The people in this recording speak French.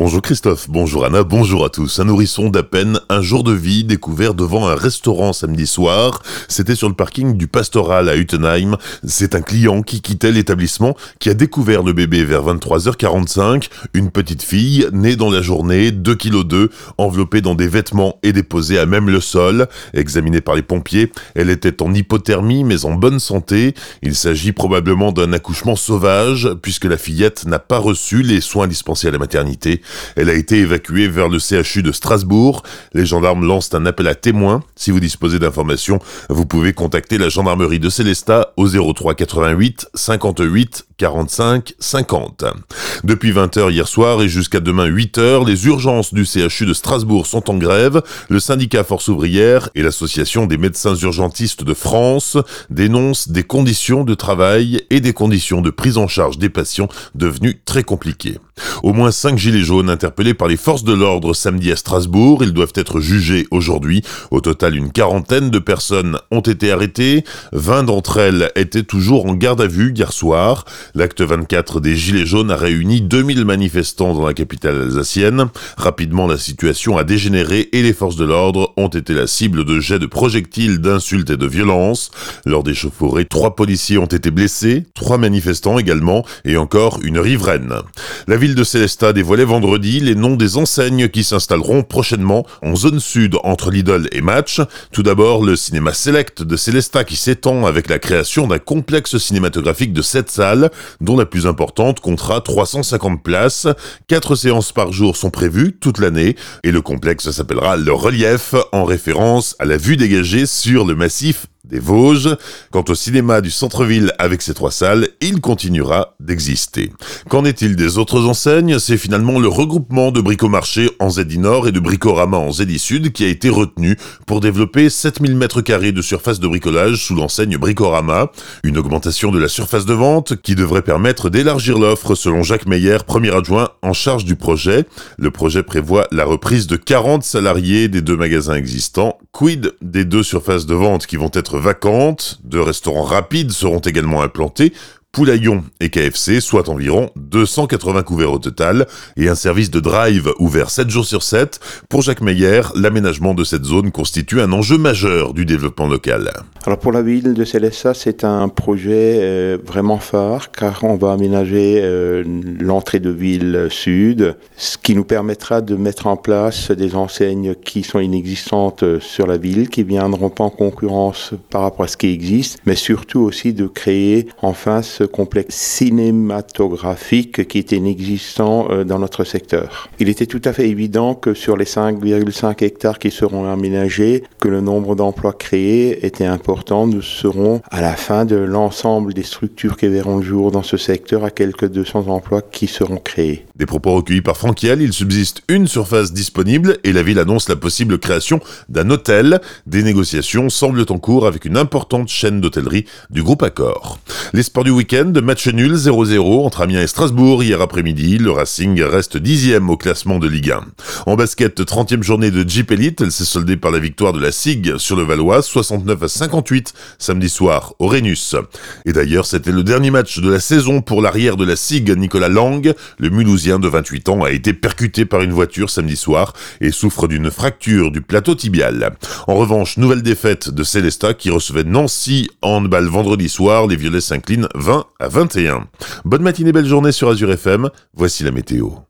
Bonjour Christophe, bonjour Anna, bonjour à tous. Un nourrisson d'à peine un jour de vie découvert devant un restaurant samedi soir. C'était sur le parking du Pastoral à Utenheim. C'est un client qui quittait l'établissement qui a découvert le bébé vers 23h45. Une petite fille née dans la journée, 2 kg 2, enveloppée dans des vêtements et déposée à même le sol. Examinée par les pompiers, elle était en hypothermie mais en bonne santé. Il s'agit probablement d'un accouchement sauvage puisque la fillette n'a pas reçu les soins dispensés à la maternité. Elle a été évacuée vers le CHU de Strasbourg. Les gendarmes lancent un appel à témoins. Si vous disposez d'informations, vous pouvez contacter la gendarmerie de Célestat au 03 88 58 45 50. Depuis 20h hier soir et jusqu'à demain 8h, les urgences du CHU de Strasbourg sont en grève. Le syndicat Force ouvrière et l'association des médecins urgentistes de France dénoncent des conditions de travail et des conditions de prise en charge des patients devenues très compliquées. Au moins 5 gilets jaunes interpellés par les forces de l'ordre samedi à Strasbourg. Ils doivent être jugés aujourd'hui. Au total, une quarantaine de personnes ont été arrêtées. 20 d'entre elles étaient toujours en garde à vue hier soir. L'acte 24 des gilets jaunes a réuni 2000 manifestants dans la capitale alsacienne. Rapidement, la situation a dégénéré et les forces de l'ordre ont été la cible de jets de projectiles, d'insultes et de violences. Lors des chauffourées, trois policiers ont été blessés, trois manifestants également, et encore une riveraine. La ville de Célestat dévoilait vendredi les noms des enseignes qui s'installeront prochainement en zone sud entre Lidl et Match. Tout d'abord, le cinéma Select de Célestat qui s'étend avec la création d'un complexe cinématographique de 7 salles, dont la plus importante comptera 350 places. Quatre séances par jour sont prévues toute l'année et le complexe s'appellera Le Relief en référence à la vue dégagée sur le massif des Vosges. Quant au cinéma du centre-ville avec ses trois salles, il continuera d'exister. Qu'en est-il des autres enseignes? C'est finalement le regroupement de Bricomarché en ZI Nord et de Bricorama en ZI Sud qui a été retenu pour développer 7000 m2 de surface de bricolage sous l'enseigne Bricorama, une augmentation de la surface de vente qui devrait permettre d'élargir l'offre selon Jacques Meyer, premier adjoint en charge du projet. Le projet prévoit la reprise de 40 salariés des deux magasins existants. Quid des deux surfaces de vente qui vont être vacantes, deux restaurants rapides seront également implantés, Poulaillon et KFC, soit environ 280 couverts au total, et un service de drive ouvert 7 jours sur 7. Pour Jacques Meyer, l'aménagement de cette zone constitue un enjeu majeur du développement local. Alors pour la ville de Célessa, c'est un projet euh, vraiment phare, car on va aménager euh, l'entrée de ville sud, ce qui nous permettra de mettre en place des enseignes qui sont inexistantes euh, sur la ville, qui viendront pas en concurrence par rapport à ce qui existe, mais surtout aussi de créer enfin ce complexe cinématographique qui était inexistant euh, dans notre secteur. Il était tout à fait évident que sur les 5,5 hectares qui seront aménagés, que le nombre d'emplois créés était important. Nous serons à la fin de l'ensemble des structures qui verront le jour dans ce secteur à quelques 200 emplois qui seront créés. Des propos recueillis par Franquiel, il subsiste une surface disponible et la ville annonce la possible création d'un hôtel. Des négociations semblent en cours avec une importante chaîne d'hôtellerie du groupe Accor. Les du week-end, match nul 0-0 entre Amiens et Strasbourg hier après-midi. Le Racing reste dixième au classement de Ligue 1. En basket, 30e journée de Jeep Elite, elle s'est soldée par la victoire de la SIG sur le Valois, 69 à 58 samedi soir au Rhenus. Et d'ailleurs, c'était le dernier match de la saison pour l'arrière de la SIG, Nicolas Lang. Le Mulhousien de 28 ans a été percuté par une voiture samedi soir et souffre d'une fracture du plateau tibial. En revanche, nouvelle défaite de Célesta qui recevait Nancy en handball vendredi soir. Les Violets s'inclinent 20 à 21. Bonne matinée, belle journée sur Azure FM. Voici la météo.